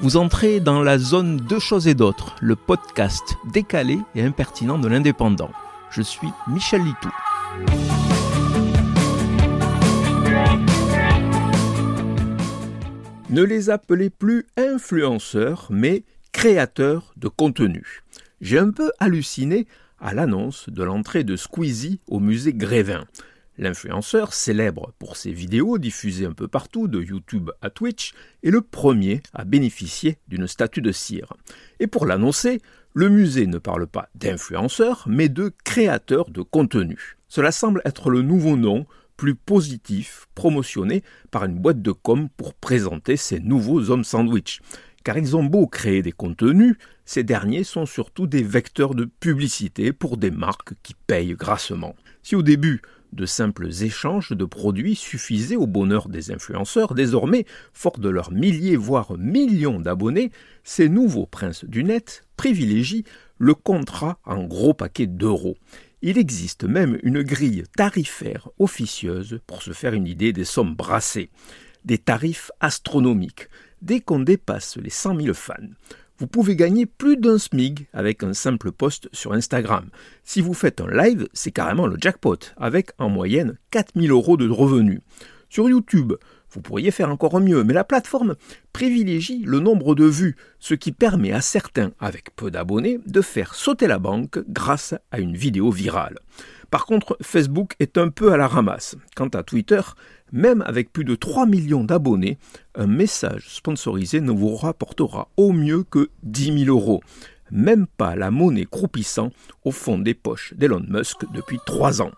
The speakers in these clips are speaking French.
Vous entrez dans la zone Deux choses et d'autres, le podcast décalé et impertinent de l'indépendant. Je suis Michel Litou. Ne les appelez plus influenceurs, mais créateurs de contenu. J'ai un peu halluciné à l'annonce de l'entrée de Squeezie au musée Grévin. L'influenceur, célèbre pour ses vidéos diffusées un peu partout, de YouTube à Twitch, est le premier à bénéficier d'une statue de cire. Et pour l'annoncer, le musée ne parle pas d'influenceur, mais de créateur de contenu. Cela semble être le nouveau nom, plus positif, promotionné par une boîte de com pour présenter ces nouveaux hommes sandwich. Car ils ont beau créer des contenus, ces derniers sont surtout des vecteurs de publicité pour des marques qui payent grassement. Si au début, de simples échanges de produits suffisaient au bonheur des influenceurs. Désormais, forts de leurs milliers voire millions d'abonnés, ces nouveaux princes du net privilégient le contrat en gros paquet d'euros. Il existe même une grille tarifaire officieuse pour se faire une idée des sommes brassées. Des tarifs astronomiques dès qu'on dépasse les 100 000 fans vous pouvez gagner plus d'un SMIG avec un simple post sur Instagram. Si vous faites un live, c'est carrément le jackpot, avec en moyenne 4000 euros de revenus. Sur YouTube, vous pourriez faire encore mieux, mais la plateforme privilégie le nombre de vues, ce qui permet à certains, avec peu d'abonnés, de faire sauter la banque grâce à une vidéo virale. Par contre, Facebook est un peu à la ramasse. Quant à Twitter, même avec plus de 3 millions d'abonnés, un message sponsorisé ne vous rapportera au mieux que 10 000 euros. Même pas la monnaie croupissant au fond des poches d'Elon Musk depuis 3 ans.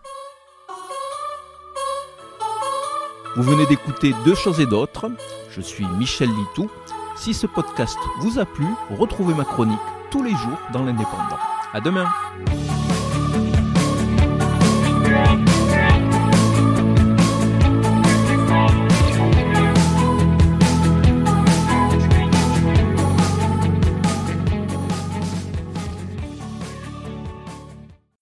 Vous venez d'écouter Deux choses et d'autres. Je suis Michel Litou. Si ce podcast vous a plu, retrouvez ma chronique tous les jours dans l'Indépendant. À demain!